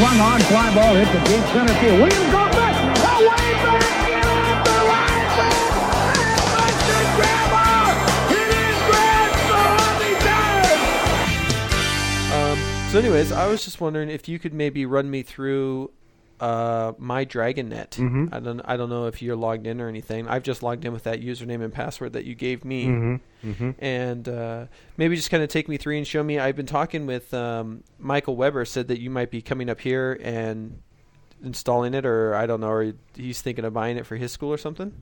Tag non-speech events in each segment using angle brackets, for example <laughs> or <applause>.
Swung on, fly ball hit the deep center field. Williams goes back, away back, get off the right back. Buster Grandma, it is grand Um, so, anyways, I was just wondering if you could maybe run me through uh, my DragonNet. Mhm. I don't I don't know if you're logged in or anything. I've just logged in with that username and password that you gave me. Mhm, mhm. And uh, maybe just kind of take me through and show me. I've been talking with um, Michael Weber. Said that you might be coming up here and installing it, or I don't know, or he's thinking of buying it for his school or something.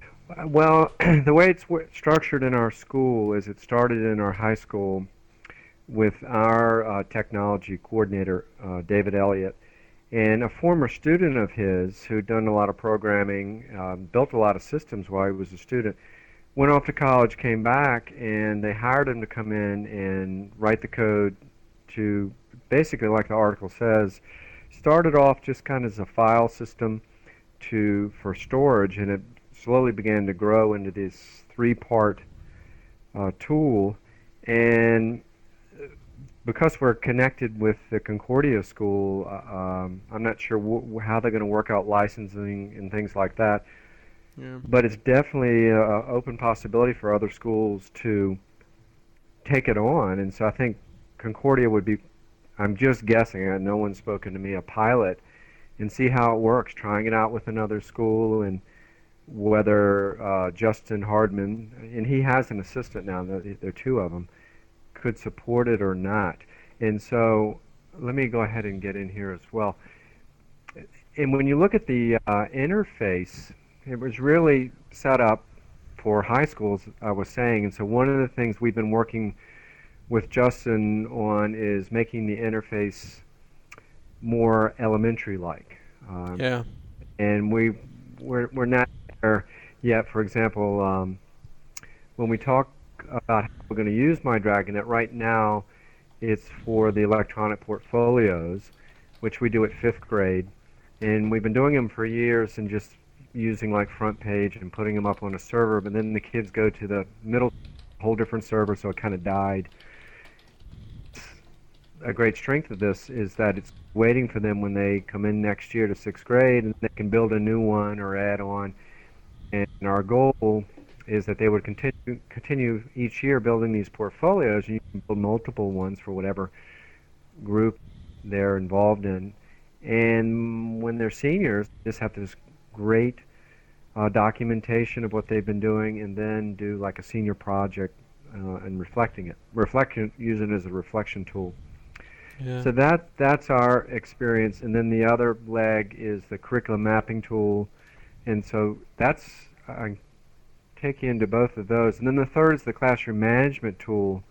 Well, <clears throat> the way it's w- structured in our school is it started in our high school with our uh, technology coordinator, uh, David Elliott, and a former student of his who'd done a lot of programming, um, built a lot of systems while he was a student, went off to college, came back, and they hired him to come in and write the code to basically, like the article says, started off just kind of as a file system to for storage, and it slowly began to grow into this three-part uh, tool. And because we're connected with the Concordia School, uh, um, I'm not sure w- how they're going to work out licensing and things like that. Yeah. But it's definitely an open possibility for other schools to take it on, and so I think Concordia would be. I'm just guessing. No one's spoken to me. A pilot, and see how it works. Trying it out with another school, and whether uh, Justin Hardman, and he has an assistant now. There are two of them, could support it or not. And so, let me go ahead and get in here as well. And when you look at the uh, interface, it was really set up for high schools, I was saying. And so, one of the things we've been working with Justin on is making the interface more elementary-like. Um, Yeah. and we we're, we're not there yet. For example, um, when we talk about how we're going to use my DragonNet right now, it's for the electronic portfolios, which we do at fifth grade, and we've been doing them for years and just using like front page and putting them up on a server. But then the kids go to the middle, whole different server, so it kind of died a great strength of this is that it's waiting for them when they come in next year to sixth grade and they can build a new one or add on. And our goal is that they would continue continue each year building these portfolios and you can build multiple ones for whatever group they're involved in. And when they're seniors, they just have this great uh, documentation of what they've been doing and then do like a senior project uh, and reflecting it. Reflection, using it as a reflection tool. Yeah. So that that's our experience, and then the other leg is the curriculum mapping tool, and so that's I take you into both of those, and then the third is the classroom management tool,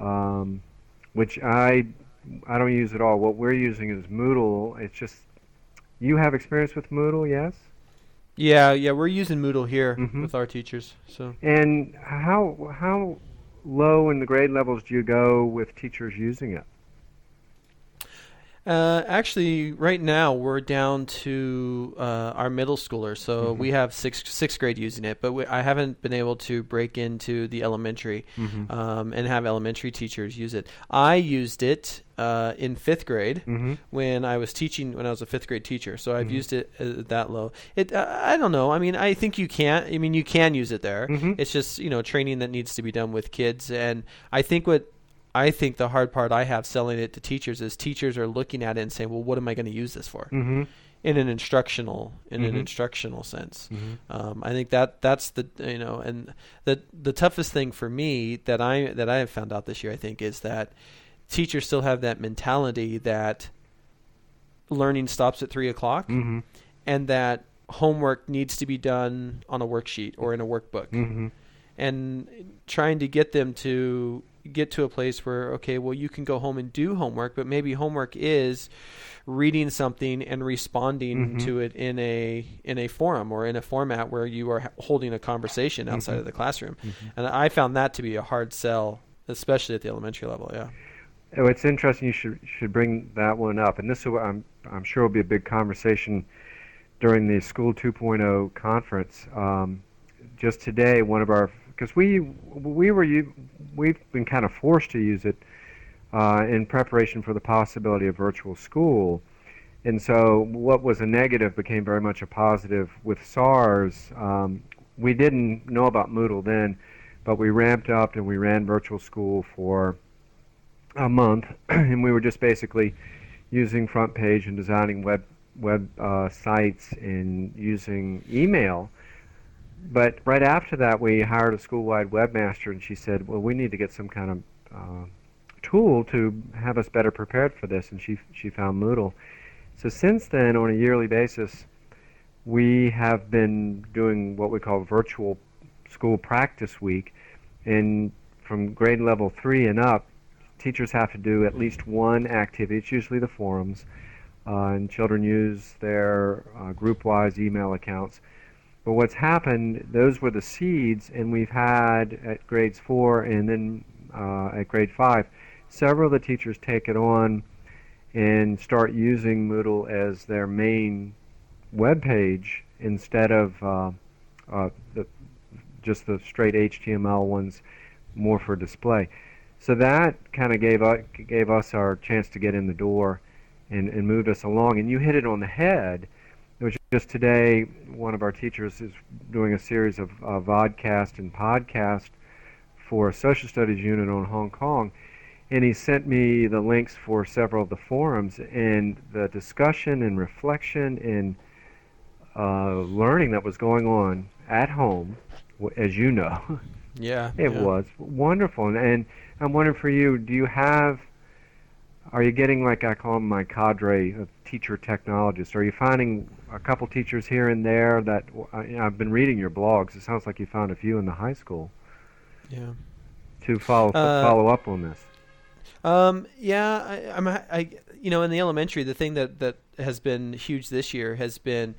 um, which I I don't use at all. What we're using is Moodle. It's just you have experience with Moodle, yes? Yeah, yeah, we're using Moodle here Mhm. with our teachers. So And how how low in the grade levels do you go with teachers using it? Uh, actually, right now we're down to uh, our middle schoolers, so Mhm. we have sixth sixth grade using it, but we, I haven't been able to break into the elementary Mhm. um, and have elementary teachers use it. I used it uh, in fifth grade Mhm. when I was teaching when I was a fifth grade teacher, so I've Mhm. used it uh, that low. It uh, I don't know. I mean, I think you can. I mean, you can use it there. Mhm. It's just you know training that needs to be done with kids, and I think what I think the hard part I have selling it to teachers is teachers are looking at it and saying, "Well, what am I going to use this for?" Mhm. In an instructional in an Mhm. instructional sense. Mhm. Um, I think that that's the you know, and the the toughest thing for me that I that I have found out this year, I think, is that teachers still have that mentality that learning stops at three o'clock, Mhm. and that homework needs to be done on a worksheet or in a workbook Mhm. and trying to get them to get to a place where okay well you can go home and do homework but maybe homework is reading something and responding Mhm. to it in a in a forum or in a format where you are holding a conversation outside Mhm. of the classroom Mhm. and i found that to be a hard sell especially at the elementary level yeah Oh, it's interesting. You should should bring that one up, and this is will, I'm I'm sure will be a big conversation during the School 2.0 conference. Um, just today, one of our because we we were we've been kind of forced to use it uh, in preparation for the possibility of virtual school. And so, what was a negative became very much a positive with SARS. Um, we didn't know about Moodle then, but we ramped up and we ran virtual school for a month, <clears throat> and we were just basically using front page and designing web web uh, sites and using email. But right after that, we hired a school-wide webmaster, and she said, "Well, we need to get some kind of uh, tool to have us better prepared for this." And she she found Moodle. So since then, on a yearly basis, we have been doing what we call virtual school practice week, and from grade level three and up, teachers have to do at least one activity. It's usually the forums, uh, and children use their uh, group-wise email accounts. But what's happened, those were the seeds, and we've had at grades four and then uh, at grade five, several of the teachers take it on and start using Moodle as their main web page instead of uh, uh, the, just the straight HTML ones more for display. So that kind of gave gave us our chance to get in the door and, and moved us along. And you hit it on the head. Just today, one of our teachers is doing a series of uh, vodcast and podcast for a social studies unit on Hong Kong. And he sent me the links for several of the forums, and the discussion and reflection and uh, learning that was going on at home, as you know. Yeah, <laughs> it yeah. was wonderful. And, and I'm wondering for you, do you have, are you getting like I call them my cadre of teacher technologists? Are you finding a couple teachers here and there that, you know, I've been reading your blogs. It sounds like you found a few in the high school. Yeah. To follow Uh, follow up on this. Um, yeah, I, I'm, I, you know, in the elementary, the thing that that has been huge this year has been,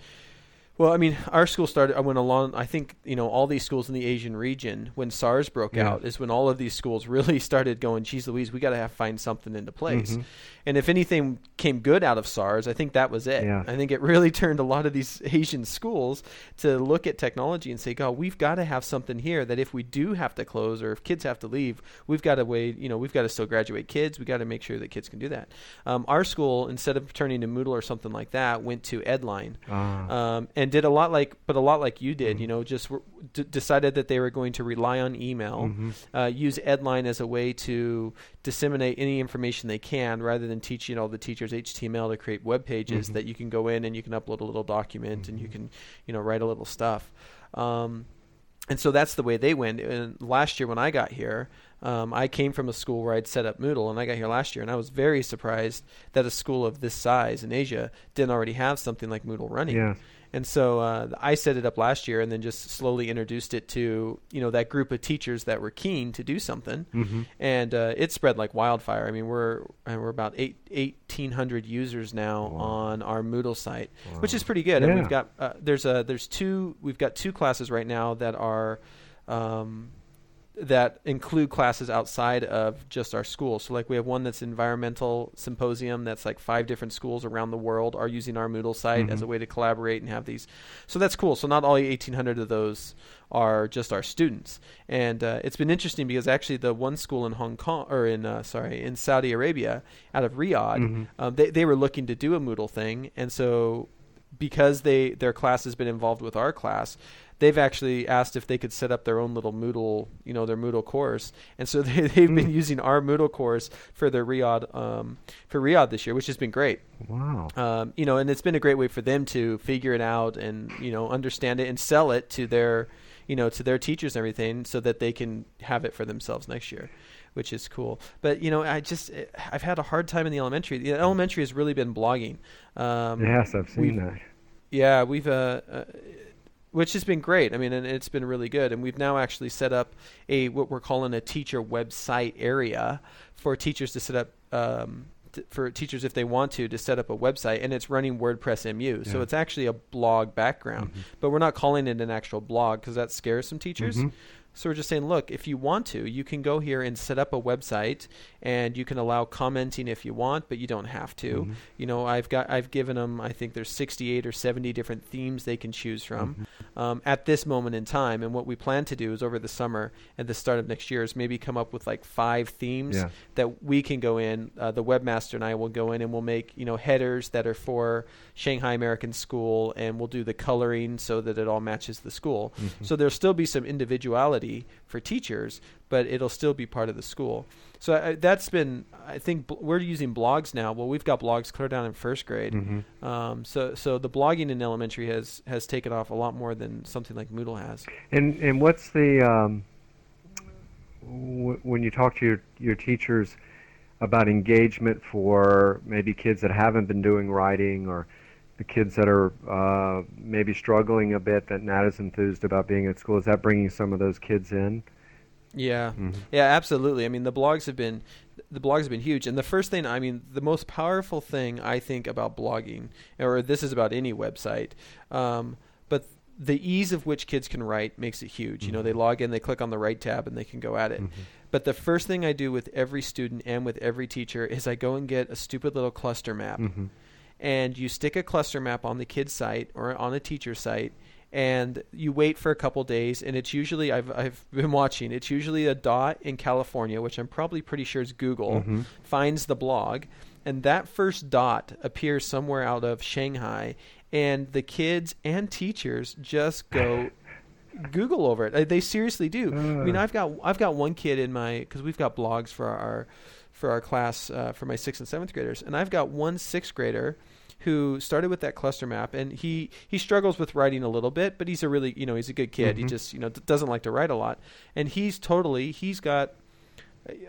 well, I mean, our school started. I went along. I think you know all these schools in the Asian region when SARS broke Yeah. out is when all of these schools <laughs> really started going. Geez, Louise, we got to have find something into place. Mhm. And if anything came good out of SARS, I think that was it. Yeah. I think it really <laughs> turned a lot of these Asian schools to look at technology and say, "God, we've got to have something here that if we do have to close or if kids have to leave, we've got to wait. You know, we've got to still graduate kids. We've got to make sure that kids can do that." Um, our school, instead of turning to Moodle or something like that, went to Edline Ah. um, and did a lot like, but a lot like you did. Mhm. You know, just d- decided that they were going to rely on email, Mhm. uh, use Edline as a way to disseminate any information they can, rather than teaching all the teachers HTML to create web pages Mhm. that you can go in and you can upload a little document and you Mhm. can, you know, write a little stuff. Um, and so that's the way they went. And last year when I got here, um, I came from a school where I'd set up Moodle, and I got here last year, and I was very surprised that a school of this size in Asia didn't already have something like Moodle running. Yes. And so uh, I set it up last year, and then just slowly introduced it to you know that group of teachers that were keen to do something, Mhm. and uh, it spread like wildfire. I mean, we're uh, we're about eight eighteen hundred users now Wow. on our Moodle site, which is pretty good. And we've got uh, there's a there's two we've got two classes right now that are. Um, that include classes outside of just our school. So, like, we have one that's environmental symposium. That's like five different schools around the world are using our Moodle site as Mhm. a way to collaborate and have these. So that's cool. So not all 1,800 of those are just our students, and uh, it's been interesting because actually the one school in Hong Kong or in uh, sorry in Saudi Arabia out of Riyadh, Mhm. um, they they were looking to do a Moodle thing, and so because they their class has been involved with our class, they've actually asked if they could set up their own little Moodle, you know, their Moodle course, and so <laughs> they, they've been Mm. using our Moodle course for their Riyadh um, for Riyadh this year, which has been great. Wow. Um, you know, and it's been a great way for them to figure it out and you know understand it and sell it to their you know to their teachers and everything, so that they can have it for themselves next year. Which is cool, but you know, I just I've had a hard time in the elementary. The elementary has really been blogging. Um, yes, I've seen that. yeah, we've uh, uh, which has been great. I mean, and it's been really good. And we've now actually set up a what we're calling a teacher website area for teachers to set up. Um, t- for teachers, if they want to, to set up a website, and it's running WordPress MU, so it's actually a blog background. Mhm. But we're not calling it an actual blog because that scares some teachers. Mhm. So we're just saying, look, if you want to, you can go here and set up a website, and you can allow commenting if you want, but you don't have to. Mm-hmm. You know, I've got I've given them I think there's 68 or 70 different themes they can choose from Mm-hmm. um, at this moment in time. And what we plan to do is over the summer and the start of next year is maybe come up with like five themes Yeah. that we can go in. Uh, the webmaster and I will go in and we'll make you know headers that are for Shanghai American School, and we'll do the coloring so that it all matches the school. Mm-hmm. So there'll still be some individuality for teachers, but it'll still be part of the school. So I, that's been, I think, bl- we're using blogs now. Well, we've got blogs clear down in first grade. Mhm. Um, so so the blogging in elementary has has taken off a lot more than something like Moodle has. And and what's the um, w- when you talk to your your teachers about engagement for maybe kids that haven't been doing writing or the kids that are uh, maybe struggling a bit that not as enthused about being at school is that bringing some of those kids in? Yeah, Mhm. yeah, absolutely. I mean, the blogs have been the blogs have been huge, and the first thing I mean, the most powerful thing I think about blogging, or this is about any website, um, but the ease of which kids can write makes it huge. You know, they log in, they click on the right tab, and they can go at it. But the first thing I do with every student and with every teacher is I go and get a stupid little cluster map Mhm. And you stick a cluster map on the kid's site or on a teacher's site and you wait for a couple days and it's usually I've I've <laughs> been watching it's usually a dot in California which I'm probably pretty sure is Google Mhm. finds the blog and that first dot appears somewhere out of Shanghai and the kids and teachers just go <laughs> Google over it. Uh, They seriously do. I mean, Uh. I've got I've got one kid in my because we've got blogs for our for our class uh, for my sixth and seventh graders, and I've got one sixth grader who started with that cluster map, and he he struggles with writing a little bit, but he's a really you know he's a good kid. He Mhm. just you know d- doesn't like to write a lot, and he's totally he's got.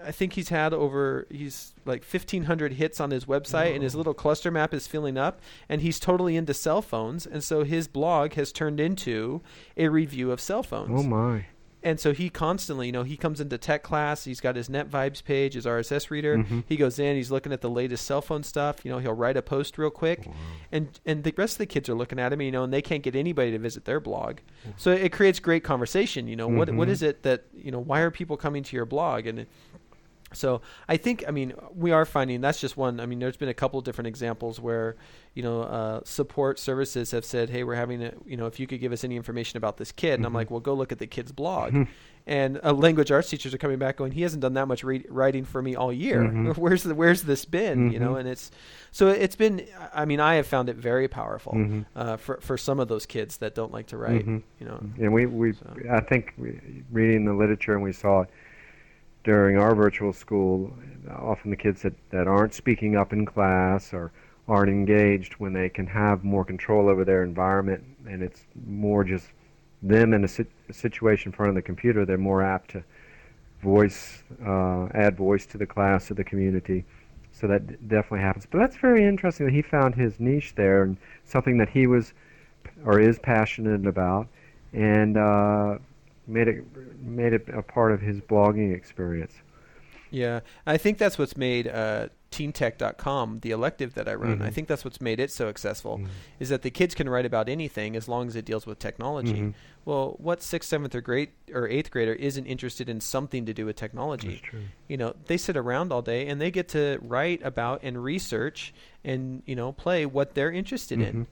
I think he's had over he's like 1500 hits on his website and his little cluster map is filling up and he's totally into cell phones and so his blog has turned into a review of cell phones Oh my. And so he constantly, you know, he comes into tech class. He's got his Netvibes page, his RSS reader. Mhm. He goes in. He's looking at the latest cell phone stuff. You know, he'll write a post real quick, and and the rest of the kids are looking at him. You know, and they can't get anybody to visit their blog. So it creates great conversation. You know, what what Mhm. is it that you know? Why are people coming to your blog? And it, so I think, I mean, we are finding that's just one. I mean, there's been a couple of different examples where, you know, uh, support services have said, "Hey, we're having a, you know, if you could give us any information about this kid," and I'm Mhm. like, "Well, go look at the kid's blog." and uh, language arts teachers are coming back going, "He hasn't done that much read- writing for me all year. Mhm. <laughs> Where's the, where's this been?" You know, Mhm. and it's so it's been. I mean, I have found it very powerful Mhm. uh, for for some of those kids that don't like to write. You know, And we, we So- I think we, reading the literature and we saw it during our virtual school, often the kids that, that aren't speaking up in class or aren't engaged when they can have more control over their environment and it's more just them in a, sit, a situation in front of the computer, they're more apt to voice, uh, add voice to the class, to the community. So that d- definitely happens. But that's very interesting that he found his niche there and something that he was or is passionate about and uh, made it made it a part of his blogging experience. Yeah, I think that's what's made uh, teentech.com the elective that I run. Mhm. I think that's what's made it so successful Mhm. is that the kids can write about anything as long as it deals with technology. Mhm. Well, what sixth, seventh, or grade or eighth grader isn't interested in something to do with technology? That's true. You know, they sit around all day and they get to write about and research and you know play what they're interested in.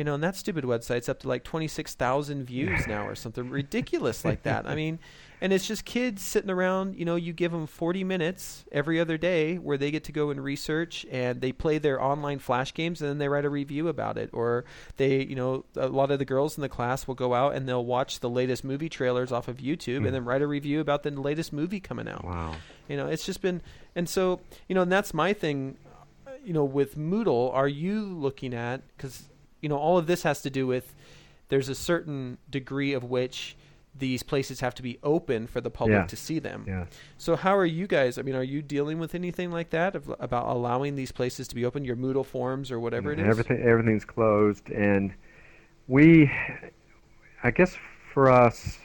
You know, and that stupid website's up to like 26,000 views now or something ridiculous like that. I mean, <laughs> and it's just kids sitting around, you know, you give them 40 minutes every other day where they get to go and research and they play their online flash games and then they write a review about it. Or they, you know, a lot of the girls in the class will go out and they'll watch the latest movie trailers off of YouTube Mhm. and then write a review about the latest movie coming out. Wow. You know, it's just been, and so you know, and that's my thing. uh, You know, with Moodle, are you looking at because you know all of this has to do with there's a certain degree of which these places have to be open for the public Yeah. to see them. Yeah. So how are you guys? I mean, are you dealing with anything like that of, about allowing these places to be open, your Moodle forums or whatever it is? Everything everything's closed, and we, I guess for us,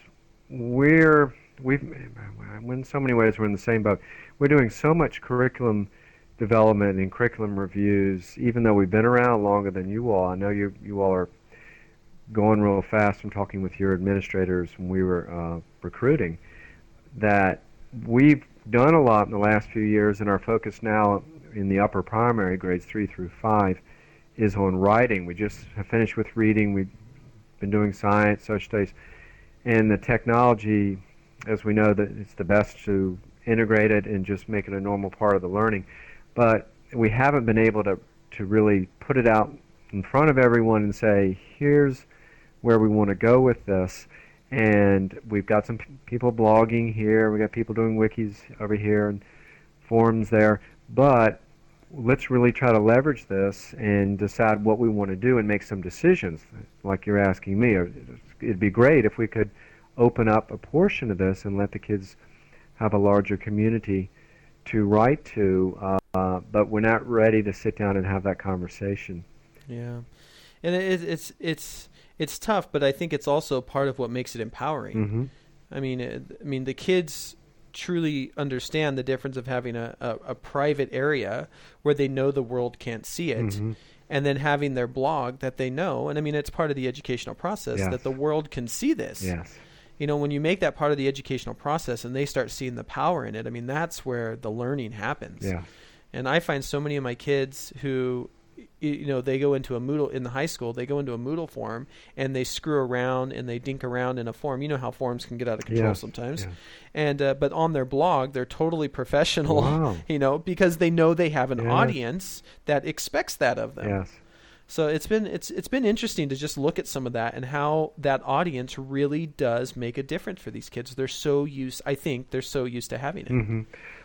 we're we've in so many ways we're in the same boat. We're doing so much curriculum development and curriculum reviews, even though we've been around longer than you all. I know you you all are going real fast from talking with your administrators when we were uh, recruiting that we've done a lot in the last few years, and our focus now in the upper primary grades three through five is on writing. We just finished with reading. We've been doing science, social studies, and the technology, as we know, that it's the best to integrate it and just make it a normal part of the learning. But we haven't been able to to really put it out in front of everyone and say, here's where we want to go with this. And we've got some p- people blogging here. We've got people doing wikis over here and forums there. But let's really try to leverage this and decide what we want to do and make some decisions, like you're asking me. It'd be great if we could open up a portion of this and let the kids have a larger community to write to, uh, but we're not ready to sit down and have that conversation. Yeah, and it, it's it's it's tough, but I think it's also part of what makes it empowering. Mm-hmm. I mean, it, I mean, the kids truly understand the difference of having a, a, a, private area where they know the world can't see it. Mm-hmm. And then having their blog that they know, and I mean, it's part of the educational process Yes. that the world can see this. Yes. You know, when you make that part of the educational process and they start seeing the power in it, I mean, that's where the learning happens. Yeah. And I find so many of my kids who, you know, they go into a Moodle in the high school, they go into a Moodle form and they screw around and they dink around in a form. You know how forms can get out of control Yeah, sometimes. yeah. And uh, but on their blog, they're totally professional. Wow. <laughs> You know, because they know they have an Yeah. audience that expects that of them. Yes. So it's been it's it's been interesting to just look at some of that and how that audience really does make a difference for these kids. They're so used, I think, they're so used to having it. hmm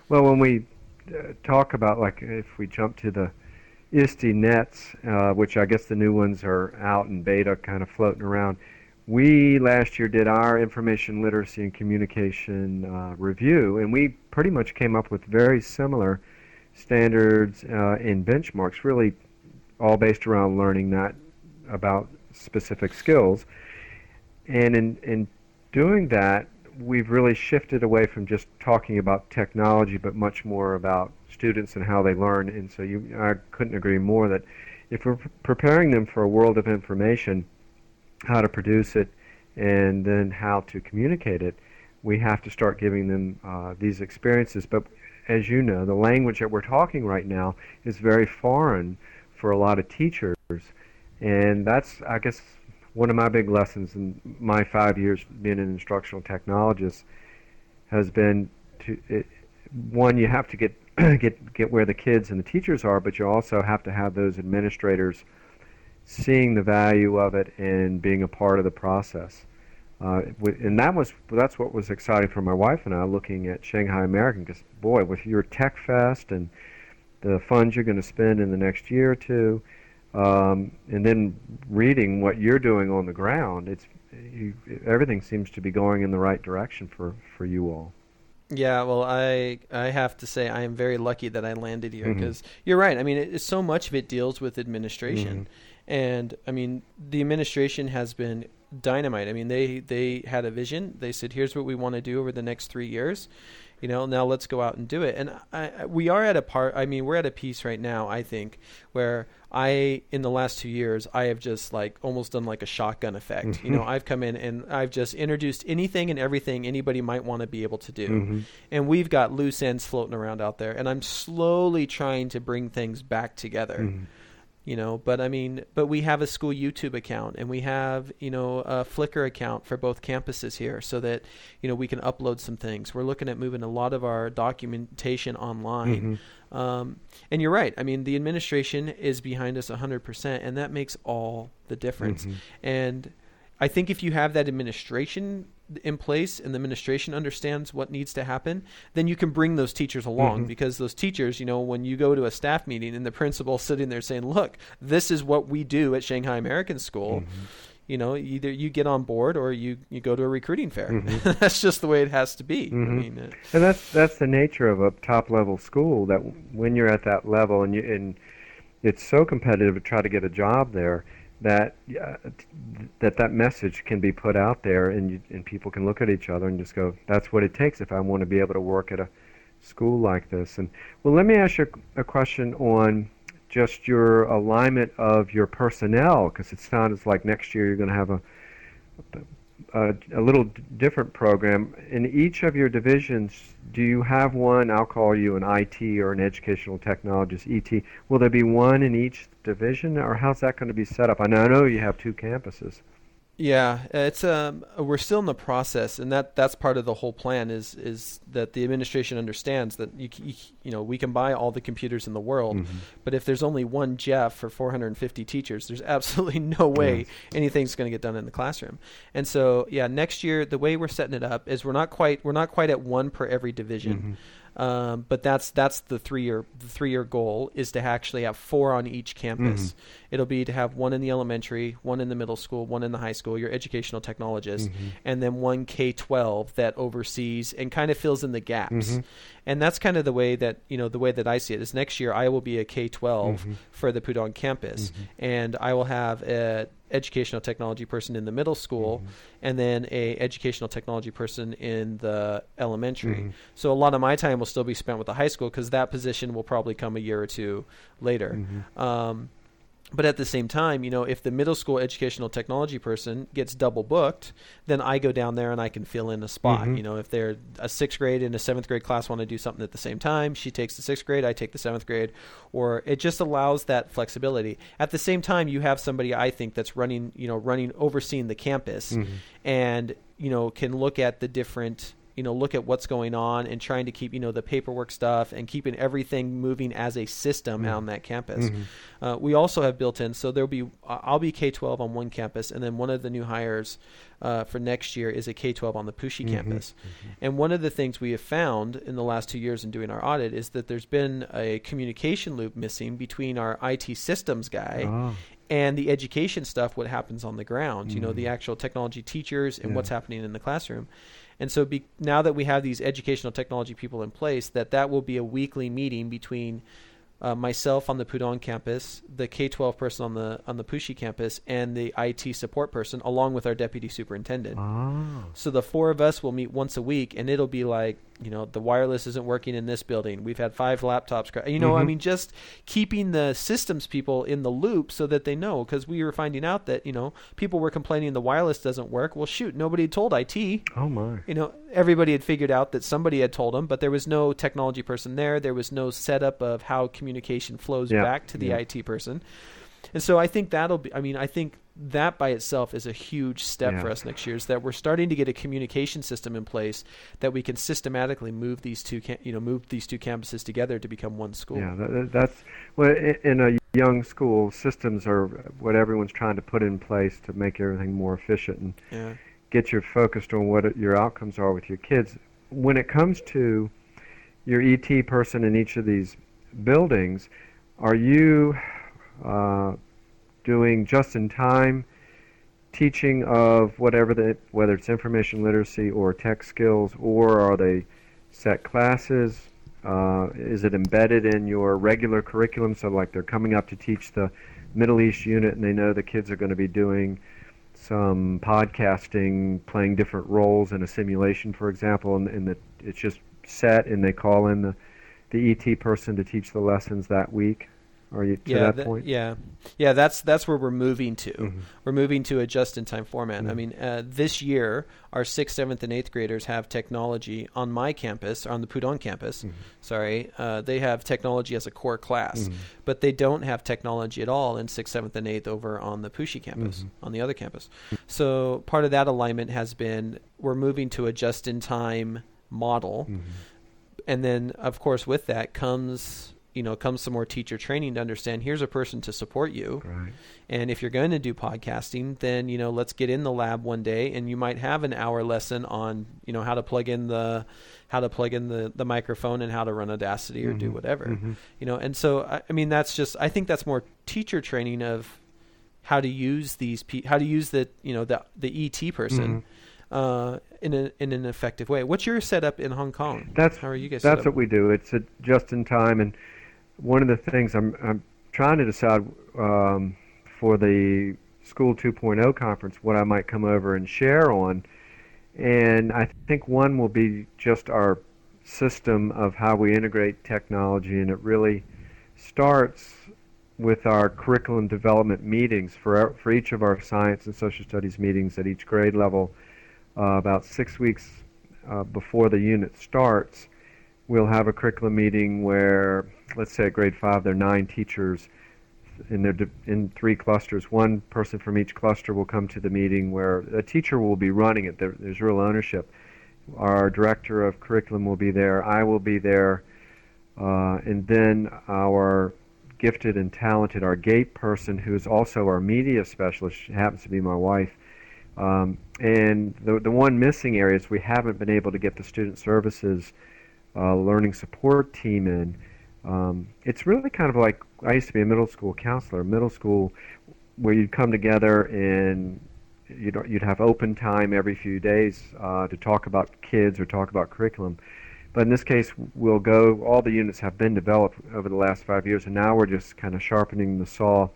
Well, when we uh, talk about like if we jump to the ISTE nets, uh, which I guess the new ones are out in beta, kind of floating around. We last year did our information literacy and communication uh, review, and we pretty much came up with very similar standards uh, and benchmarks, really all based around learning, not about specific skills. And in, in doing that, we've really shifted away from just talking about technology, but much more about students and how they learn. And so you, I couldn't agree more that if we're preparing them for a world of information, how to produce it, and then how to communicate it, we have to start giving them uh, these experiences. But as you know, the language that we're talking right now is very foreign for a lot of teachers. And that's, I guess, one of my big lessons in my five years being an instructional technologist has been to it, one you have to get <clears throat> get get where the kids and the teachers are, but you also have to have those administrators seeing the value of it and being a part of the process. Uh, and that was that's what was exciting for my wife and I looking at Shanghai American because boy, with your Tech Fest and the funds you're going to spend in the next year or two, um, and then reading what you're doing on the ground, it's you, everything seems to be going in the right direction for, for you all. Yeah, well, I I have to say I am very lucky that I landed here because you're right. I mean, it, so much of it deals with administration, and I mean the administration has been dynamite. I mean they they had a vision. They said, "Here's what we want to do over the next three years." You know, now let's go out and do it. And I, we are at a part. I mean, we're at a piece right now. I think where I, in the last two years, I have just like almost done like a shotgun effect. You know, I've come in and I've just introduced anything and everything anybody might want to be able to do Mhm. and we've got loose ends floating around out there and i'm slowly trying to bring things back together Mhm. You know but i mean but we have a school youtube account and we have you know a flickr account for both campuses here so that you know we can upload some things. We're looking at moving a lot of our documentation online. Um, and you're right. I mean the administration is behind us 100% and that makes all the difference. Mhm. and I think if you have that administration in place and the administration understands what needs to happen, then you can bring those teachers along Mhm. because those teachers, you know, when you go to a staff meeting and the principal's sitting there saying, "Look, this is what we do at Shanghai American School." You know, either you get on board or you, you go to a recruiting fair. Mhm. <laughs> That's just the way it has to be. I Mhm. mean, uh, And that's that's the nature of a top level school. That when you're at that level and you and it's so competitive to try to get a job there that uh, that that message can be put out there and you, and people can look at each other and just go, that's what it takes if I want to be able to work at a school like this. And well, let me ask you a question on just your alignment of your personnel because it sounds like next year you're going to have a, a a little different program in each of your divisions. Do you have one? I'll call you an IT or an educational technologist (ET). Will there be one in each division, or how's that going to be set up? I know, I know you have two campuses. Yeah, it's um we're still in the process, and that that's part of the whole plan is is that the administration understands that you you, you know we can buy all the computers in the world, Mm-hmm. but if there's only one Jeff for 450 teachers, there's absolutely <laughs> no way Yes. anything's going to get done in the classroom. And so yeah, next year the way we're setting it up is we're not quite we're not quite at one per every division. Um, but that's that's the three year the three year goal is to actually have four on each campus. Mm-hmm. It'll be to have one in the elementary, one in the middle school, one in the high school, your educational technologist, mm-hmm. and then one K twelve that oversees and kind of fills in the gaps. Mm-hmm. And that's kind of the way that you know the way that I see it is next year I will be a K 12 mm-hmm. for the Pudong campus, mm-hmm. and I will have a educational technology person in the middle school mm-hmm. and then a educational technology person in the elementary. So a lot of my time will still be spent with the high school because that position will probably come a year or two later. Um, but at the same time, you know, if the middle school educational technology person gets double booked, then I go down there and I can fill in a spot. Mm-hmm. You know, if they're a sixth grade and a seventh grade class want to do something at the same time, she takes the sixth grade, I take the seventh grade, or it just allows that flexibility. At the same time, you have somebody I think that's running, you know, running overseeing the campus, mm-hmm. and you know can look at the different you know look at what's going on and trying to keep you know the paperwork stuff and keeping everything moving as a system out on that campus. Mm-hmm. Uh, we also have built in so there'll be i'll be k-12 on one campus and then one of the new hires uh, for next year is a k-12 on the Puxi mm-hmm. campus. And one of the things we have found in the last two years in doing our audit is that there's been a communication loop missing between our it systems guy Oh. and the education stuff what happens on the ground you know the mm. actual technology teachers and Yeah. what's happening in the classroom and so be, now that we have these educational technology people in place that that will be a weekly meeting between uh, myself on the Pudong campus, the K-12 person on the on the Puxi campus, and the IT support person, along with our deputy superintendent. Oh. So the four of us will meet once a week, and it'll be like, you know, the wireless isn't working in this building. We've had five laptops. cra- You know, I Mhm. mean, just keeping the systems people in the loop so that they know. Because we were finding out that you know people were complaining the wireless doesn't work. Well, shoot, nobody had told IT. Oh my. You know, everybody had figured out that somebody had told them, but there was no technology person there. There was no setup of how communication flows Yeah, back to the yeah. IT person. And so I think that'll be. I mean, I think that by itself is a huge step Yeah. for us next year. Is that we're starting to get a communication system in place that we can systematically move these two, cam- you know, move these two campuses together to become one school. Yeah, that, that- that's well in a young school. Systems are what everyone's trying to put in place to make everything more efficient and Yeah. get you focused on what your outcomes are with your kids. When it comes to your ET person in each of these buildings, are you uh, doing just-in-time teaching of whatever the whether it's information literacy or tech skills, or are they set classes? Uh, is it embedded in your regular curriculum? So, like they're coming up to teach the Middle East unit, and they know the kids are going to be doing some podcasting, playing different roles in a simulation, for example, and, and it's just set, and they call in the the ET person to teach the lessons that week. Are you to yeah, that tha- point? yeah, yeah. That's that's where we're moving to. Mhm. We're moving to a just-in-time format. I Mhm. mean, uh, this year our sixth, seventh, and eighth graders have technology on my campus, on the Pudong campus. Mhm. Sorry, uh, they have technology as a core class, Mhm. but they don't have technology at all in sixth, seventh, and eighth over on the Puxi campus, Mhm. on the other campus. So part of that alignment has been we're moving to a just-in-time model and then of course with that comes you know comes some more teacher training to understand here's a person to support you Right. and if you're going to do podcasting then you know let's get in the lab one day and you might have an hour lesson on you know how to plug in the how to plug in the, the microphone and how to run audacity or do Mhm. whatever Mhm. you know and so I, I mean that's just i think that's more teacher training of how to use these pe- how to use the you know the the et person uh, in a, in an effective way what's your setup in hong kong That's how are you guys That's what we do. It's a just in time, and one of the things I'm I'm trying to decide um, for the School 2.0 conference what I might come over and share on, and I think one will be just our system of how we integrate technology, and it really starts with our curriculum development meetings for our, for each of our science and social studies meetings at each grade level. Uh, about six weeks uh, before the unit starts, we'll have a curriculum meeting where, let's say at grade five, there are nine teachers in their in three clusters. One person from each cluster will come to the meeting where a teacher will be running it. There, there's real ownership. Our director of curriculum will be there. I will be there, uh, and then our gifted and talented, our gate person, who is also our media specialist, happens to be my wife. Um, and the the one missing area is we haven't been able to get the student services uh, learning support team in. Um, it's really kind of like I used to be a middle school counselor. Middle school, where you'd come together and you'd you'd have open time every few days uh, to talk about kids or talk about curriculum. But in this case, we'll go. All the units have been developed over the last five years, and now we're just kind of sharpening the saw.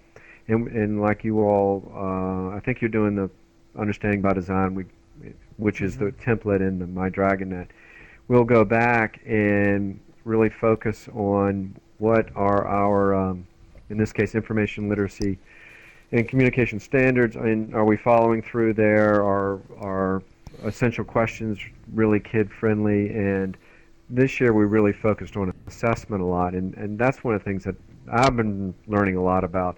And, and like you all, uh, I think you're doing the understanding by design, we, which is the Mm-hmm. template in the My DragonNet. We'll go back and really focus on what are our, um, in this case, information literacy and communication standards. And are we following through there? Are are essential questions really kid friendly? And this year we really focused on assessment a lot, and and that's one of the things that I've been learning a lot about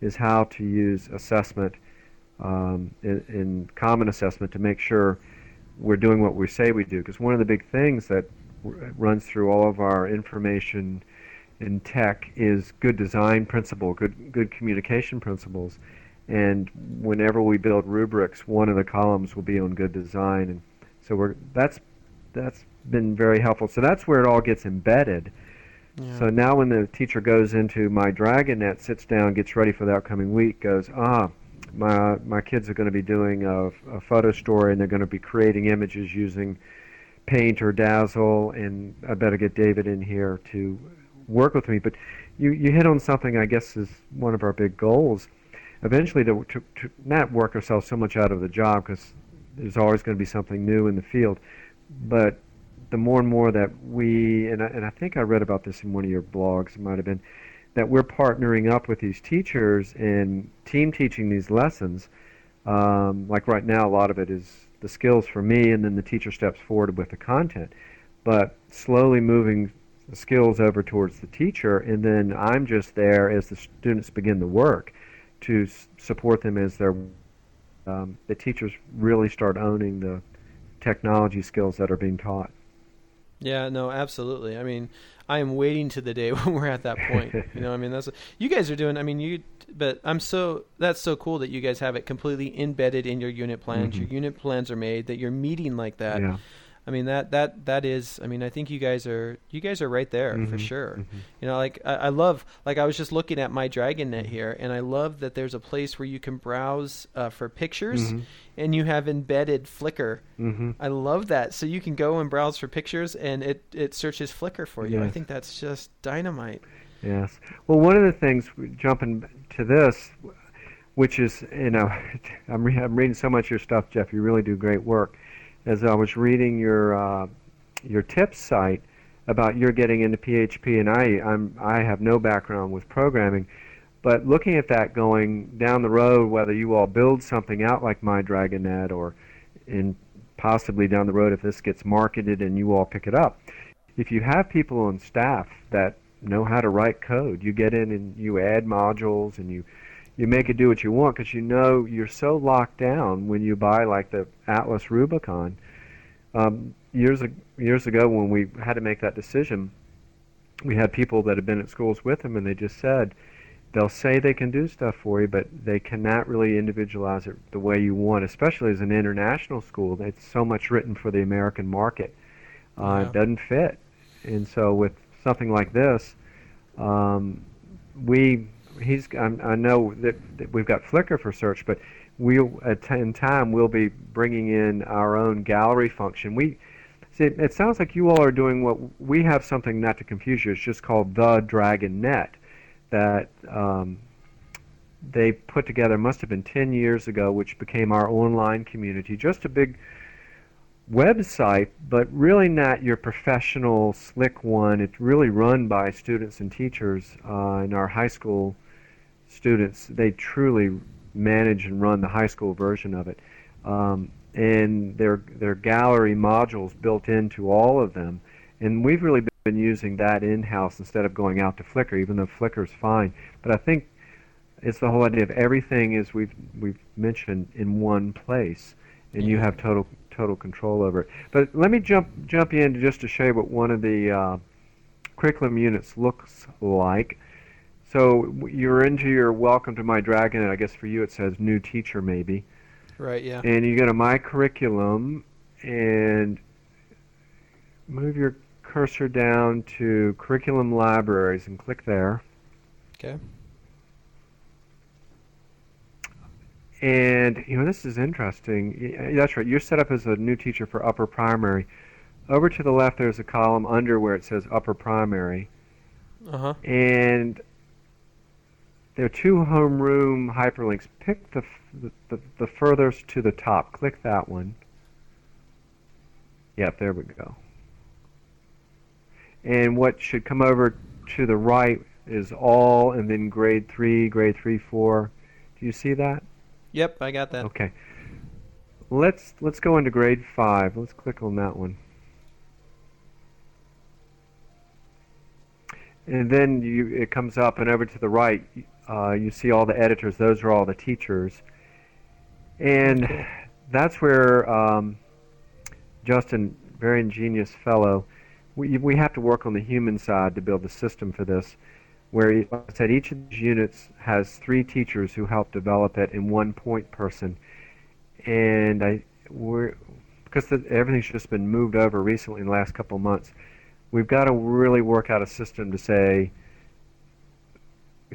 is how to use assessment um, in, in common assessment to make sure we're doing what we say we do. Because one of the big things that r- runs through all of our information in tech is good design principle, good good communication principles. And whenever we build rubrics, one of the columns will be on good design, and so we're that's that's been very helpful. So that's where it all gets embedded. Yeah. So now when the teacher goes into my DragonNet, sits down, gets ready for the upcoming week, goes, ah, my my kids are going to be doing a, a photo story and they're going to be creating images using Paint or Dazzle, and I better get David in here to work with me. But you you hit on something I guess is one of our big goals. Eventually, to, to, to not work ourselves so much out of the job because there's always going to be something new in the field, but the more and more that we and I, and I think I read about this in one of your blogs, it might have been that we're partnering up with these teachers and team teaching these lessons. Um, like right now, a lot of it is the skills for me, and then the teacher steps forward with the content. But slowly moving the skills over towards the teacher, and then I'm just there as the students begin the work to s- support them as their um, the teachers really start owning the technology skills that are being taught. Yeah, no, absolutely. I mean, I am waiting to the day <laughs> when we're at that point. you know, I mean, that's what, you guys are doing. I mean, you. But I'm so that's so cool that you guys have it completely embedded in your unit plans. Mhm. Your unit plans are made. That you're meeting like that. yeah. I mean that that that is. I mean I think you guys are you guys are right there for Mhm, sure. mhm. You know, like I, I love like I was just looking at my DragonNet here, and I love that there's a place where you can browse uh, for pictures, Mhm. and you have embedded Flickr. Mhm. I love that. So you can go and browse for pictures, and it it searches Flickr for you. I think that's just dynamite. Yes. Well, one of the things jumping to this, which is you know, <laughs> I'm, re- I'm reading so much of your stuff, Jeff. You really do great work. As I was reading your uh, your tips site about your getting into PHP, and I I'm I have no background with programming, but looking at that going down the road, whether you all build something out like my DragonNet or in possibly down the road if this gets marketed and you all pick it up, if you have people on staff that know how to write code, you get in and you add modules and you you make it do what you want because you know you're so locked down when you buy like the Atlas Rubicon. Um, years ag- years ago, when we had to make that decision, we had people that had been at schools with them, and they just said they'll say they can do stuff for you, but they cannot really individualize it the way you want. Especially as an international school, it's so much written for the American market. Uh, Yeah. It doesn't fit, and so with something like this, um, we he's I, I know that, that we've got Flickr for search, but we'll at in time we'll be bringing in our own gallery function. We see it, sounds like you all are doing what we have something not to confuse you. It's just called the Dragon Net that um, they put together. Must have been ten years ago, which became our online community. Just a big website, but really not your professional slick one. It's really run by students and teachers uh, in our high school students. They truly manage and run the high school version of it. Um, and their their gallery modules built into all of them. And we've really been using that in-house instead of going out to Flickr, even though Flickr's fine. But I think it's the whole idea of everything is we've we've mentioned in one place, and you have total total control over it. But let me jump jump in just to show you what one of the uh, curriculum units looks like. So you're into your welcome to my dragon, and I guess for you it says new teacher maybe. Right. Yeah. And you go to my curriculum and move your cursor down to curriculum libraries and click there. Okay. And you know this is interesting. That's right. You're set up as a new teacher for upper primary. Over to the left, there's a column under where it says upper primary, Uh huh. and there are two homeroom hyperlinks. Pick the, the the furthest to the top. Click that one. Yep, there we go. And what should come over to the right is all, and then grade three, grade three, four. Do you see that? Yep. I got that. Okay. Let's let's go into grade five. Let's click on that one. And then you, it comes up and over to the right, uh, you see all the editors. Those are all the teachers. And that's where um, Justin, very ingenious fellow, we, we have to work on the human side to build the system for this. Where, like I said, each of these units has three teachers who help develop it and one point person. And I, we're, because the, everything's just been moved over recently in the last couple of months, we've got to really work out a system to say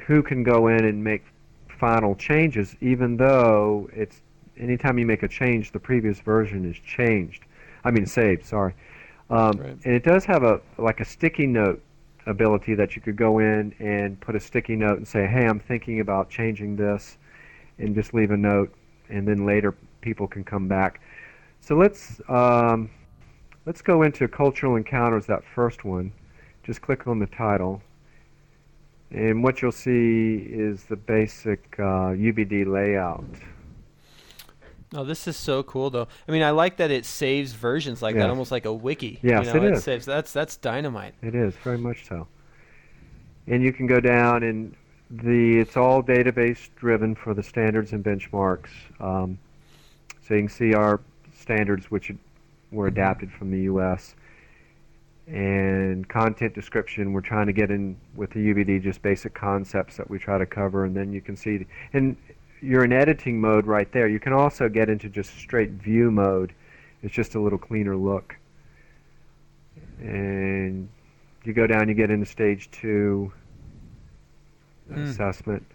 who can go in and make final changes, even though it's anytime you make a change, the previous version is changed. I mean, saved. Sorry. Um, Right. And it does have a like a sticky note ability that you could go in and put a sticky note and say, "Hey, I'm thinking about changing this," and just leave a note, and then later people can come back. So let's um, let's go into cultural encounters. That first one. Just click on the title. And what you'll see is the basic uh, UBD layout. Oh, this is so cool, though. I mean, I like that it saves versions like that, almost like a wiki. Yes, you know, it is. Saves. That's that's dynamite. It is very much so. And you can go down and the it's all database driven for the standards and benchmarks. Um, so you can see our standards, which were adapted from the U.S. And content description, we're trying to get in with the UBD just basic concepts that we try to cover, and then you can see. And you're in editing mode right there. You can also get into just straight view mode. It's just a little cleaner look. And you go down, you get into stage two Hmm. assessment.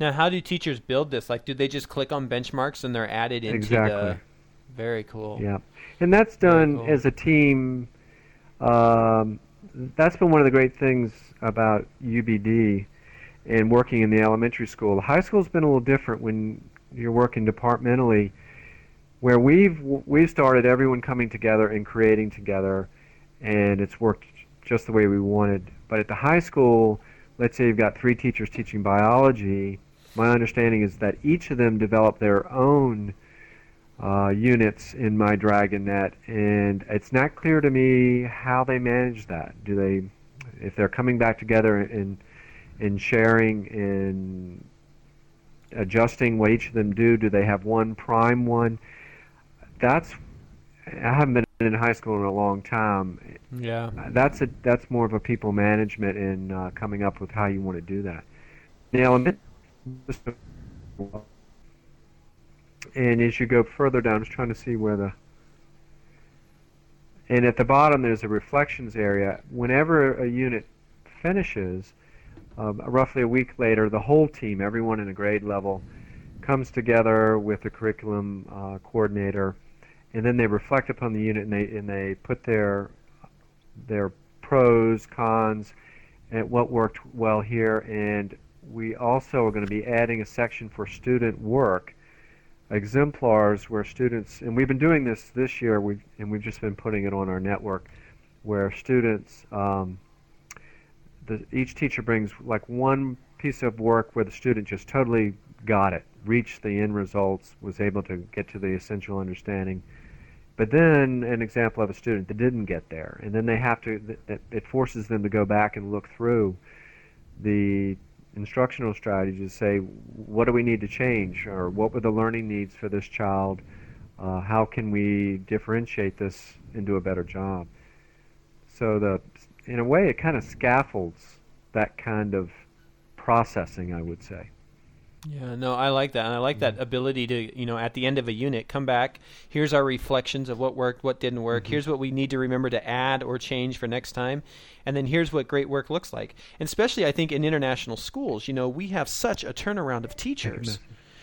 Now, how do teachers build this? Like, do they just click on benchmarks and they're added into Exactly. the? Very cool. Yeah, and that's done cool. as a team. Um, that's been one of the great things about UBD and working in the elementary school. The high school's been a little different when you're working departmentally, where we've we've started everyone coming together and creating together, and it's worked just the way we wanted. But at the high school, let's say you've got three teachers teaching biology. My understanding is that each of them develop their own uh, units in my DragonNet, and it's not clear to me how they manage that. Do they, if they're coming back together and and sharing and adjusting what each of them do? Do they have one prime one? That's I haven't been in high school in a long time. Yeah. That's a that's more of a people management and uh, coming up with how you want to do that. The element, and as you go further down, I was trying to see where the. And at the bottom, there's a reflections area. Whenever a unit finishes, um, roughly a week later, the whole team, everyone in a grade level, comes together with the curriculum uh, coordinator, and then they reflect upon the unit and they and they put their their pros, cons, and what worked well here. And we also are going to be adding a section for student work, exemplars where students, and we've been doing this this year, we've, and we've just been putting it on our network, where students, um, the, each teacher brings like one piece of work where the student just totally got it, reached the end results, was able to get to the essential understanding. But then an example of a student that didn't get there, and then they have to, it forces them to go back and look through the instructional strategies say, what do we need to change, or what were the learning needs for this child? Uh, how can we differentiate this and do a better job? So the, in a way, it kind of scaffolds that kind of processing, I would say. Yeah, no, I like that. And I like that mm-hmm. ability to, you know, at the end of a unit, come back. Here's our reflections of what worked, what didn't work. Mm-hmm. Here's what we need to remember to add or change for next time. And then here's what great work looks like. And especially, I think, in international schools, you know, we have such a turnaround of teachers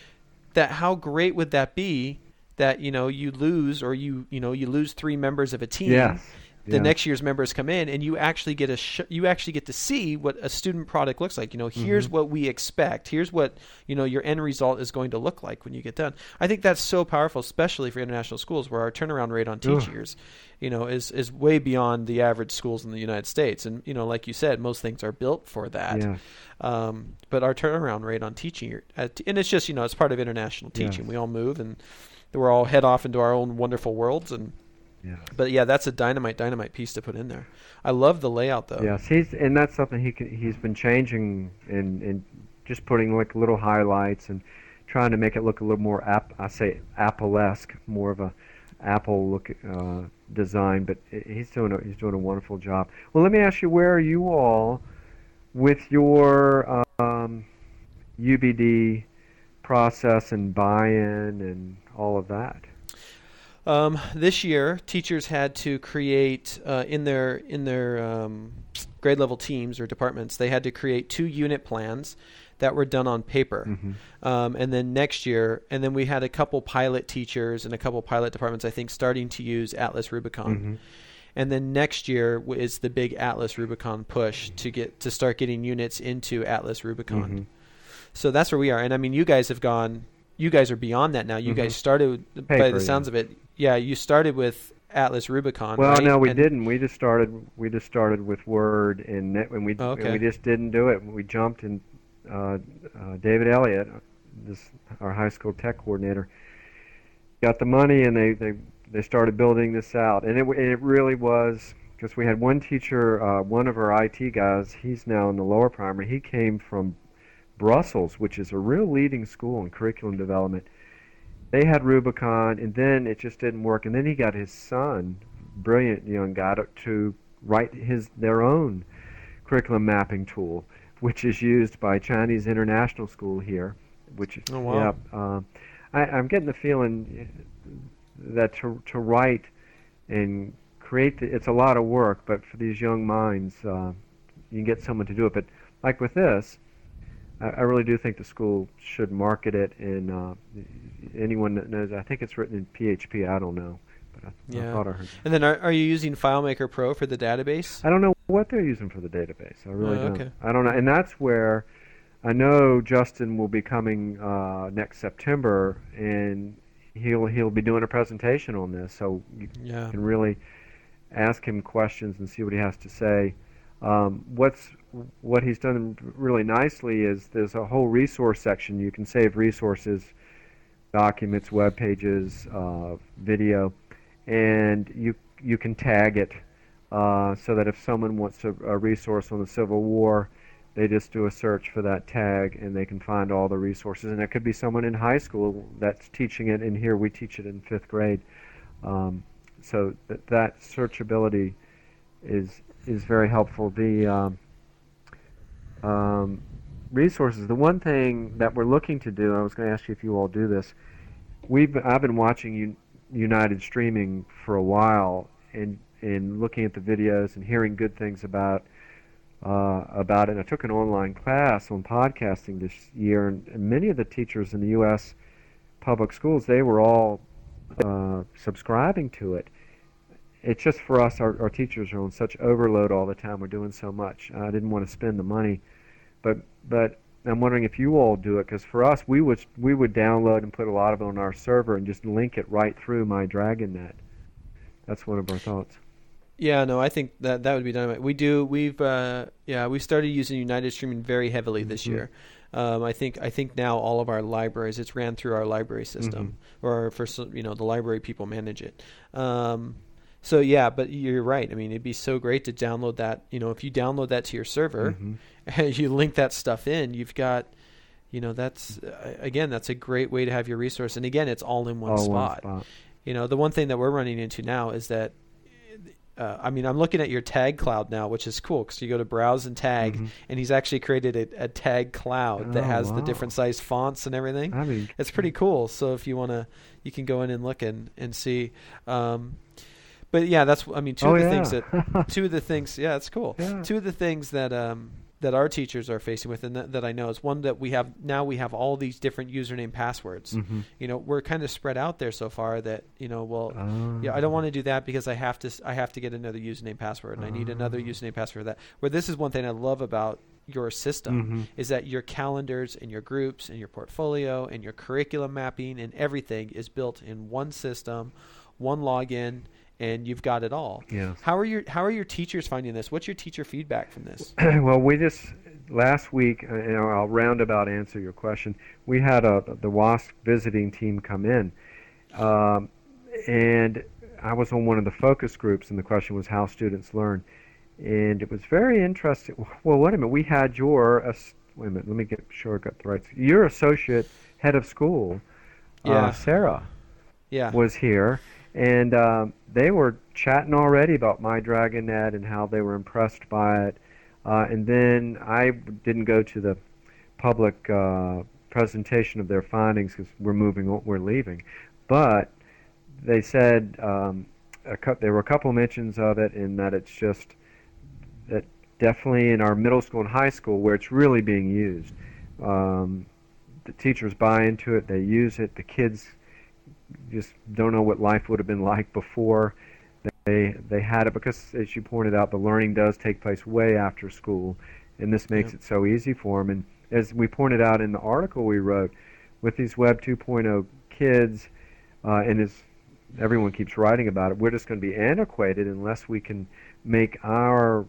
<laughs> that how great would that be that, you know, you lose or you, you know, you lose three members of a team. Yes the yeah. next year's members come in and you actually get a sh- you actually get to see what a student product looks like you know here's mm-hmm. what we expect here's what you know your end result is going to look like when you get done i think that's so powerful especially for international schools where our turnaround rate on teachers you know is is way beyond the average schools in the united states and you know like you said most things are built for that yeah. um, but our turnaround rate on teaching and it's just you know it's part of international teaching yes. we all move and we're all head off into our own wonderful worlds and yeah. But yeah, that's a dynamite dynamite piece to put in there. I love the layout though. Yes, he's and that's something he can, he's been changing and and just putting like little highlights and trying to make it look a little more app. I say Apple-esque, more of a Apple look uh, design. But he's doing a, he's doing a wonderful job. Well, let me ask you, where are you all with your um, UBD process and buy-in and all of that? Um, this year, teachers had to create uh, in their in their um, grade level teams or departments. They had to create two unit plans that were done on paper. Mm-hmm. Um, and then next year, and then we had a couple pilot teachers and a couple pilot departments, I think, starting to use Atlas Rubicon. Mm-hmm. And then next year is the big Atlas Rubicon push to get to start getting units into Atlas Rubicon. Mm-hmm. So that's where we are. And I mean, you guys have gone. You guys are beyond that now. You mm-hmm. guys started Paper, by the sounds yeah. of it yeah, you started with Atlas Rubicon. Well, right? no, we and didn't. We just started. We just started with Word and Net, and we okay. and we just didn't do it. We jumped and uh, uh, David Elliott, this our high school tech coordinator, got the money and they they they started building this out. And it it really was because we had one teacher, uh, one of our IT guys. He's now in the lower primary. He came from Brussels, which is a real leading school in curriculum development they had Rubicon, and then it just didn't work. And then he got his son, brilliant young guy, to write his their own curriculum mapping tool, which is used by Chinese International School here. Which is oh, wow. yeah, uh, I, I'm getting the feeling that to to write and create the, it's a lot of work, but for these young minds, uh, you can get someone to do it. But like with this, I, I really do think the school should market it, and uh, anyone that knows, I think it's written in PHP. I don't know, but I, yeah. I thought I heard. And then, are, are you using FileMaker Pro for the database? I don't know what they're using for the database. I really oh, don't. Okay. I don't know, and that's where I know Justin will be coming uh, next September, and he'll he'll be doing a presentation on this, so you yeah. can really ask him questions and see what he has to say. Um, what's what he's done really nicely is there's a whole resource section. You can save resources, documents, web pages, uh, video, and you you can tag it uh, so that if someone wants a, a, resource on the Civil War, they just do a search for that tag and they can find all the resources. And it could be someone in high school that's teaching it, and here we teach it in fifth grade. Um, so that, that searchability is is very helpful. The um, um, resources. The one thing that we're looking to do, I was going to ask you if you all do this. We've I've been watching United streaming for a while and and looking at the videos and hearing good things about uh, about it. And I took an online class on podcasting this year, and, and many of the teachers in the U.S. public schools they were all uh, subscribing to it it's just for us, our, our teachers are on such overload all the time. We're doing so much. I didn't want to spend the money, but but I'm wondering if you all do it because for us, we would we would download and put a lot of it on our server and just link it right through my DragonNet. That's one of our thoughts. Yeah, no, I think that that would be dynamite. We do. We've uh, yeah, we started using United Streaming very heavily this Mhm. year. Um, I think I think now all of our libraries it's ran through our library system, or for you know the library people manage it. Um, so yeah, but you're right. I mean, it'd be so great to download that. You know, if you download that to your server Mhm. <laughs> and you link that stuff in, you've got. You know that's uh, again that's a great way to have your resource, and again it's all in one All spot. one spot. You know, the one thing that we're running into now is that, uh, I mean, I'm looking at your tag cloud now, which is cool because you go to browse and tag, Mhm. and he's actually created a, a tag cloud that Oh, has the different size fonts and everything. I mean, It's pretty cool. So if you want to, you can go in and look and, and see. Um, but yeah, that's, I mean, two oh of the yeah. things that, <laughs> two of the things, yeah, it's cool. Yeah. Two of the things that, um, that our teachers are facing with and that, that I know is one that we have now we have all these different username passwords Mhm. you know we're kind of spread out there so far that you know well Ah. yeah i don't want to do that because i have to i have to get another username password and i need another Ah. username password for that where this is one thing i love about your system Mhm. is that your calendars and your groups and your portfolio and your curriculum mapping and everything is built in one system one login and you've got it all Yes. how are your how are your teachers finding this what's your teacher feedback from this <clears throat> well, we just last week, uh, you know, I'll roundabout answer your question. We had a the WASC visiting team come in, um, and I was on one of the focus groups, and the question was how students learn, and it was very interesting. Well, wait a minute, we had your ass- wait a minute, let me get sure I got the right. Your associate head of school, Yeah. uh, Sarah, yeah was here, and um, they were chatting already about my DragonNet and how they were impressed by it. Uh, and then I didn't go to the public uh, presentation of their findings because we're moving, we're leaving. But they said um, there were a couple mentions of it, in that it's just that definitely in our middle school and high school where it's really being used. Um, the teachers buy into it, they use it, the kids just don't know what life would have been like before they they had it. Because as you pointed out the learning does take place way after school and this makes it so easy for them and as we pointed out in the article we wrote with these web 2.0 kids uh, and as everyone keeps writing about it we're just going to be antiquated unless we can make our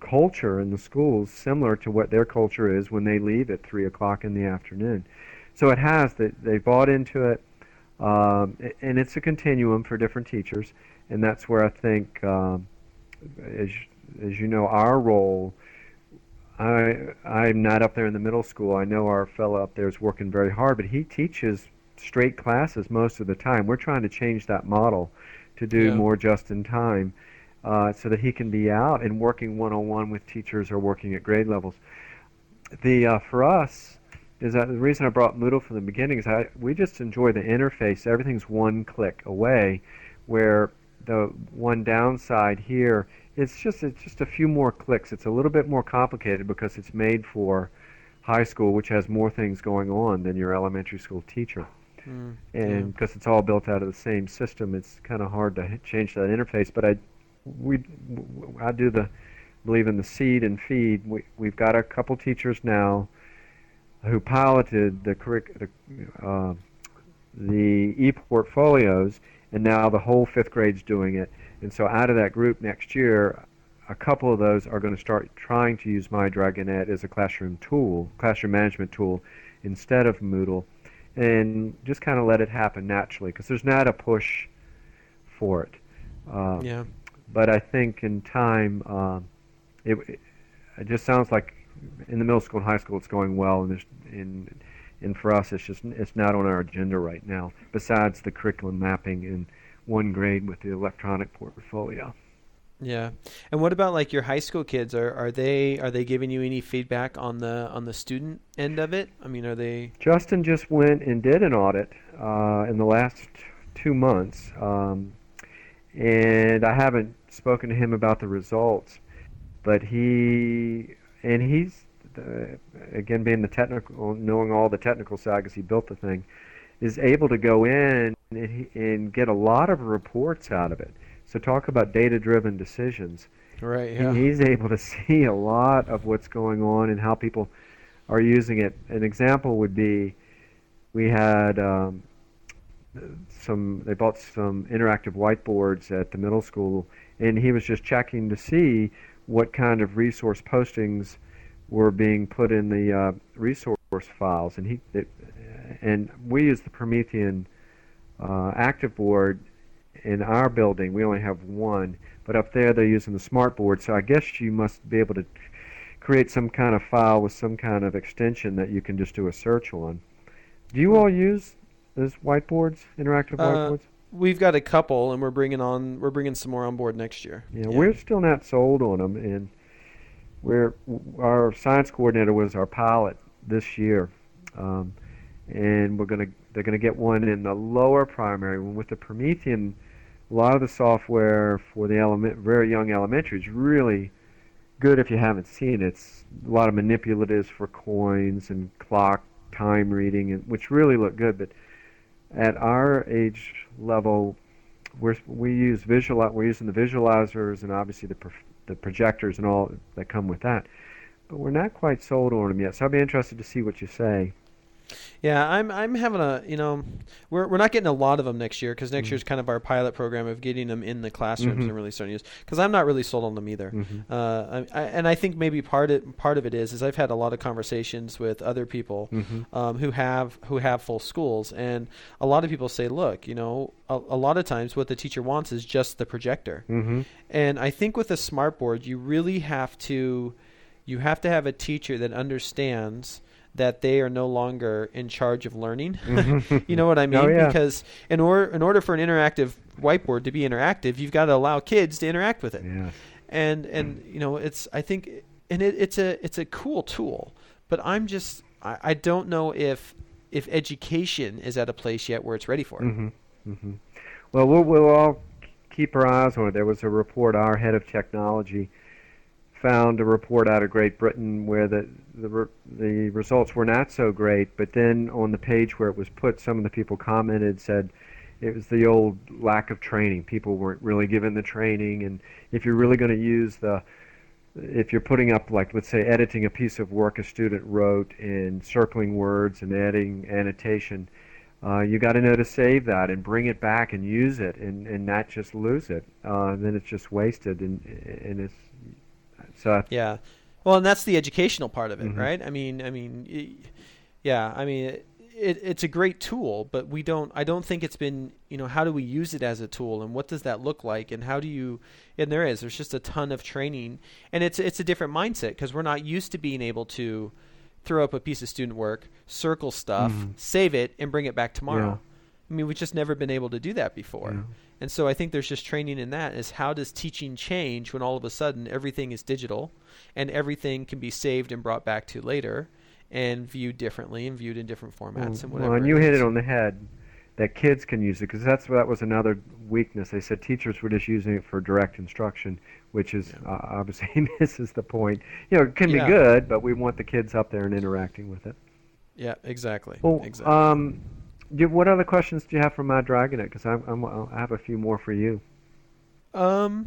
culture in the schools similar to what their culture is when they leave at three o'clock in the afternoon. So it has that they bought into it um, and it's a continuum for different teachers, and that's where I think, um, as as you know, our role. I I'm not up there in the middle school. I know our fellow up there is working very hard, but he teaches straight classes most of the time. We're trying to change that model to do Yeah. more just in time, uh, so that he can be out and working one on one with teachers or working at grade levels. The uh, for us is that the reason I brought Moodle from the beginning is I we just enjoy the interface. Everything's one click away, where the one downside here it's just it's just a few more clicks. It's a little bit more complicated because it's made for high school, which has more things going on than your elementary school teacher. Mm, And because it's all built out of the same system, it's kind of hard to change that interface. But I we w- I do the believe in the seed and feed. We we've got a couple teachers now who piloted the curric- uh, the e-portfolios, and now the whole fifth grade's doing it. And so out of that group next year, a couple of those are going to start trying to use My DragonNet as a classroom tool, classroom management tool, instead of Moodle, and just kind of let it happen naturally because there's not a push for it. Uh, yeah but I think in time, um, it, it just sounds like in the middle school and high school it's going well, and in and for us it's just it's not on our agenda right now. Besides the curriculum mapping in one grade with the electronic portfolio. Yeah, and what about like your high school kids? Are are they are they giving you any feedback on the on the student end of it? I mean, are they? Justin just went and did an audit uh, in the last two months, um, and I haven't spoken to him about the results, but he and he's again being the technical, knowing all the technical side because he built the thing, is able to go in and, and get a lot of reports out of it. So talk about data-driven decisions. Right. Yeah. He's able to <laughs> see a lot of what's going on and how people are using it. An example would be we had um, some, they bought some interactive whiteboards at the middle school, and he was just checking to see what kind of resource postings were being put in the uh, resource files, and he it, and we use the Promethean uh, active board in our building. We only have one, but up there they're using the smart board. So I guess you must be able to create some kind of file with some kind of extension that you can just do a search on. Do you all use those whiteboards, interactive Uh, whiteboards? We've got a couple, and we're bringing on we're bringing some more on board next year. Yeah, we're still not sold on them, and we're our science coordinator was our pilot this year, um, and we're gonna they're gonna get one in the lower primary one with the Promethean. A lot of the software for the element very young elementary is really good if you haven't seen it. It's a lot of manipulatives for coins and clock time reading, and which really look good, but at our age level, we're, we use visual. We're using the visualizers and obviously the pro, the projectors and all that come with that. But we're not quite sold on them yet. So I'll be interested to see what you say. Yeah, I'm I'm having a you know we're we're not getting a lot of them next year because next Mhm. year's kind of our pilot program of getting them in the classrooms Mhm. and really starting to use because I'm not really sold on them either. Mhm. Uh, I, I, and I think maybe part it, part of it is is I've had a lot of conversations with other people Mhm. um, who have who have full schools, and a lot of people say, look, you know, a, a lot of times what the teacher wants is just the projector, Mhm. and I think with a smart board, you really have to you have to have a teacher that understands that they are no longer in charge of learning. <laughs> Mhm. you know what I <laughs> mean? Oh, yeah. Because in order in order for an interactive whiteboard to be interactive, you've got to allow kids to interact with it. Yeah. And and you know, it's I think and it, it's a it's a cool tool, but I'm just I, I don't know if if education is at a place yet where it's ready for it. hmm hmm Well, we'll we'll all keep our eyes on it. There was a report. Our head of technology found a report out of Great Britain where the the the results were not so great. But then on the page where it was put, some of the people commented said it was the old lack of training. People weren't really given the training, and if you're really going to use the if you're putting up like let's say editing a piece of work a student wrote and circling words and adding annotation uh, you got to know to save that and bring it back and use it and, and not just lose it uh, then it's just wasted and and it's so Yeah. Well, and that's the educational part of it, Mhm. right? I mean, I mean, yeah. I mean, it, it, it's a great tool, but we don't. I don't think it's been. You know, how do we use it as a tool, and what does that look like, and how do you? And there is. There's just a ton of training, and it's it's a different mindset because we're not used to being able to throw up a piece of student work, circle stuff, Mhm. save it, and bring it back tomorrow. Yeah. I mean, we've just never been able to do that before. Yeah. And so I think there's just training in that is how does teaching change when all of a sudden everything is digital and everything can be saved and brought back to later and viewed differently and viewed in different formats and whatever. well, and you hit it on the head that kids can use it because that's that was another weakness they said teachers were just using it for direct instruction which is Yeah. uh, obviously <laughs> misses the point you know it can Yeah. be good but we want the kids up there and interacting with it Yeah, exactly. Well, exactly. um, do, what other questions do you have for my DragonNet? Because I'm, I'm, I have a few more for you. Um,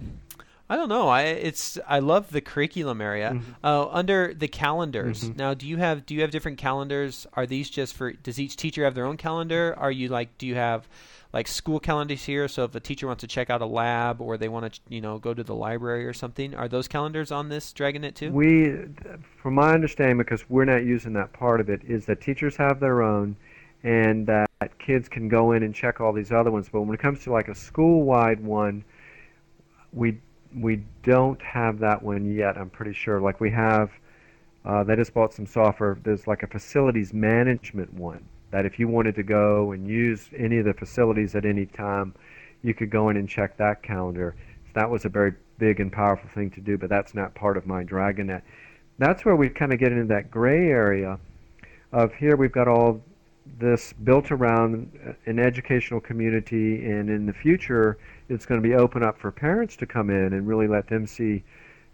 I don't know. I it's I love the curriculum area. Mhm. Uh, under the calendars. Mhm. Now, do you have do you have different calendars? Are these just for? Does each teacher have their own calendar? Are you like? Do you have like school calendars here? So if a teacher wants to check out a lab or they want to, you know, go to the library or something, are those calendars on this DragonNet too? We, from my understanding, because we're not using that part of it, is that teachers have their own, and that kids can go in and check all these other ones. But when it comes to like a school-wide one, we we don't have that one yet. I'm pretty sure. Like we have, uh, they just bought some software. There's like a facilities management one that if you wanted to go and use any of the facilities at any time, you could go in and check that calendar. So that was a very big and powerful thing to do, but that's not part of my DragonNet. That's where we kind of get into that gray area of here we've got all this built around an educational community, and in the future, it's going to be open up for parents to come in and really let them see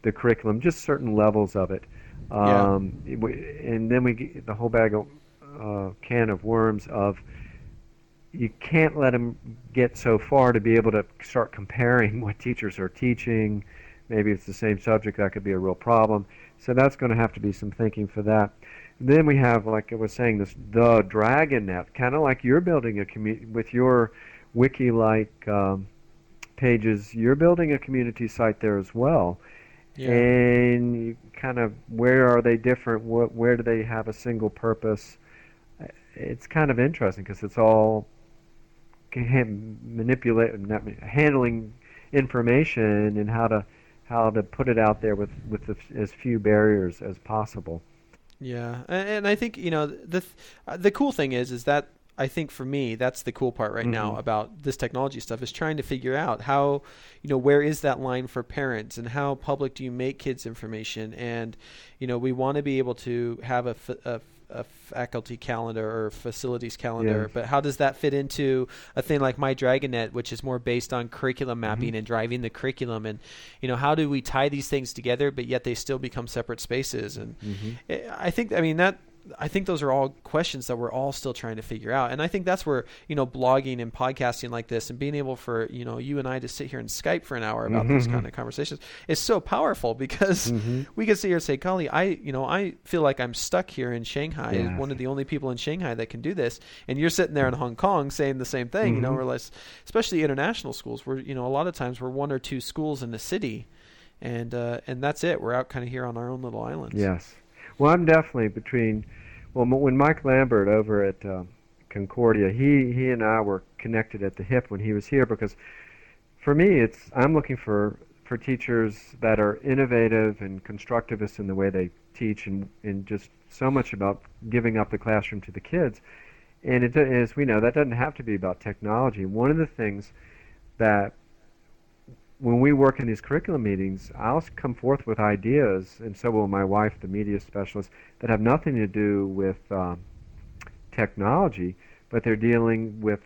the curriculum, just certain levels of it. Yeah. Um, and then we get the whole bag of uh, can of worms of you can't let them get so far to be able to start comparing <laughs> what teachers are teaching. Maybe it's the same subject that could be a real problem. So that's going to have to be some thinking for that. Then we have, like I was saying, this the DragonNet, kind of like you're building a community with your wiki-like um, pages, you're building a community site there as well. Yeah. And you kind of where are they different? What, where do they have a single purpose? It's kind of interesting because it's all manipulate, handling information and how to how to put it out there with with the, as few barriers as possible. Yeah, and, and I think you know the th- uh, the cool thing is is that I think for me that's the cool part right mm-hmm. now about this technology stuff is trying to figure out how you know where is that line for parents and how public do you make kids information and you know we want to be able to have a, f- a a faculty calendar or facilities calendar, yeah. but how does that fit into a thing like My DragonNet, which is more based on curriculum mapping mm-hmm. and driving the curriculum? And you know, how do we tie these things together, but yet they still become separate spaces? And mm-hmm. I think, I mean, that I think those are all questions that we're all still trying to figure out. And I think that's where, you know, blogging and podcasting like this and being able for, you know, you and I to sit here and Skype for an hour about mm-hmm. these kind of conversations is so powerful because mm-hmm. we can sit here and say, golly, I, you know, I feel like I'm stuck here in Shanghai, yeah. one of the only people in Shanghai that can do this. And you're sitting there in Hong Kong saying the same thing, mm-hmm. you know, mm-hmm. less, especially international schools where, you know, a lot of times we're one or two schools in the city and, uh, and that's it. We're out kind of here on our own little islands. Yes. Well, I'm definitely between well, when Mike Lambert over at uh, Concordia, he he and I were connected at the hip when he was here because for me, it's I'm looking for for teachers that are innovative and constructivist in the way they teach and, and just so much about giving up the classroom to the kids. And it, as we know, that doesn't have to be about technology. One of the things that when we work in these curriculum meetings, I'll come forth with ideas, and so will my wife, the media specialist, that have nothing to do with um, technology, but they're dealing with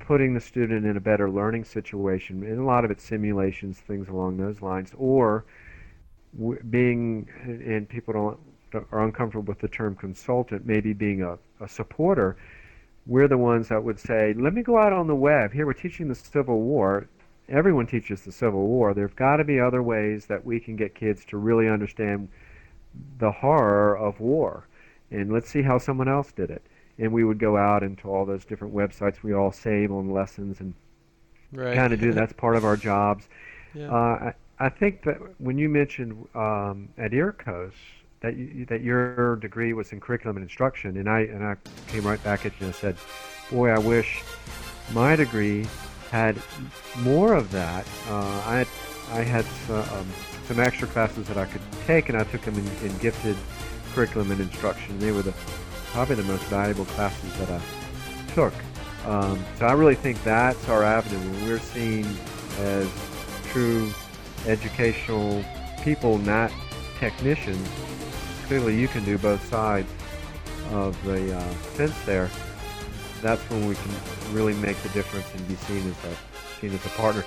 putting the student in a better learning situation. And a lot of it's simulations, things along those lines, or w- being, and people don't are uncomfortable with the term consultant, maybe being a, a supporter. We're the ones that would say, let me go out on the web. Here, we're teaching the Civil War everyone teaches the Civil War. There've got to be other ways that we can get kids to really understand the horror of war. And let's see how someone else did it. And we would go out into all those different websites we all save on lessons and right. kind of do that's part of our <laughs> jobs. Yeah. Uh, I, I think that when you mentioned um, at EARCOS that you, that your degree was in curriculum and instruction, and I and I came right back at you and said, "Boy, I wish my degree had more of that. Uh, I had, I had uh, um, some extra classes that I could take, and I took them in, in gifted curriculum and instruction. They were the probably the most valuable classes that I took. Um, so I really think that's our avenue. When we're seen as true educational people, not technicians, clearly you can do both sides of the uh, fence there that's when we can really make the difference and be seen as a seen as a partner.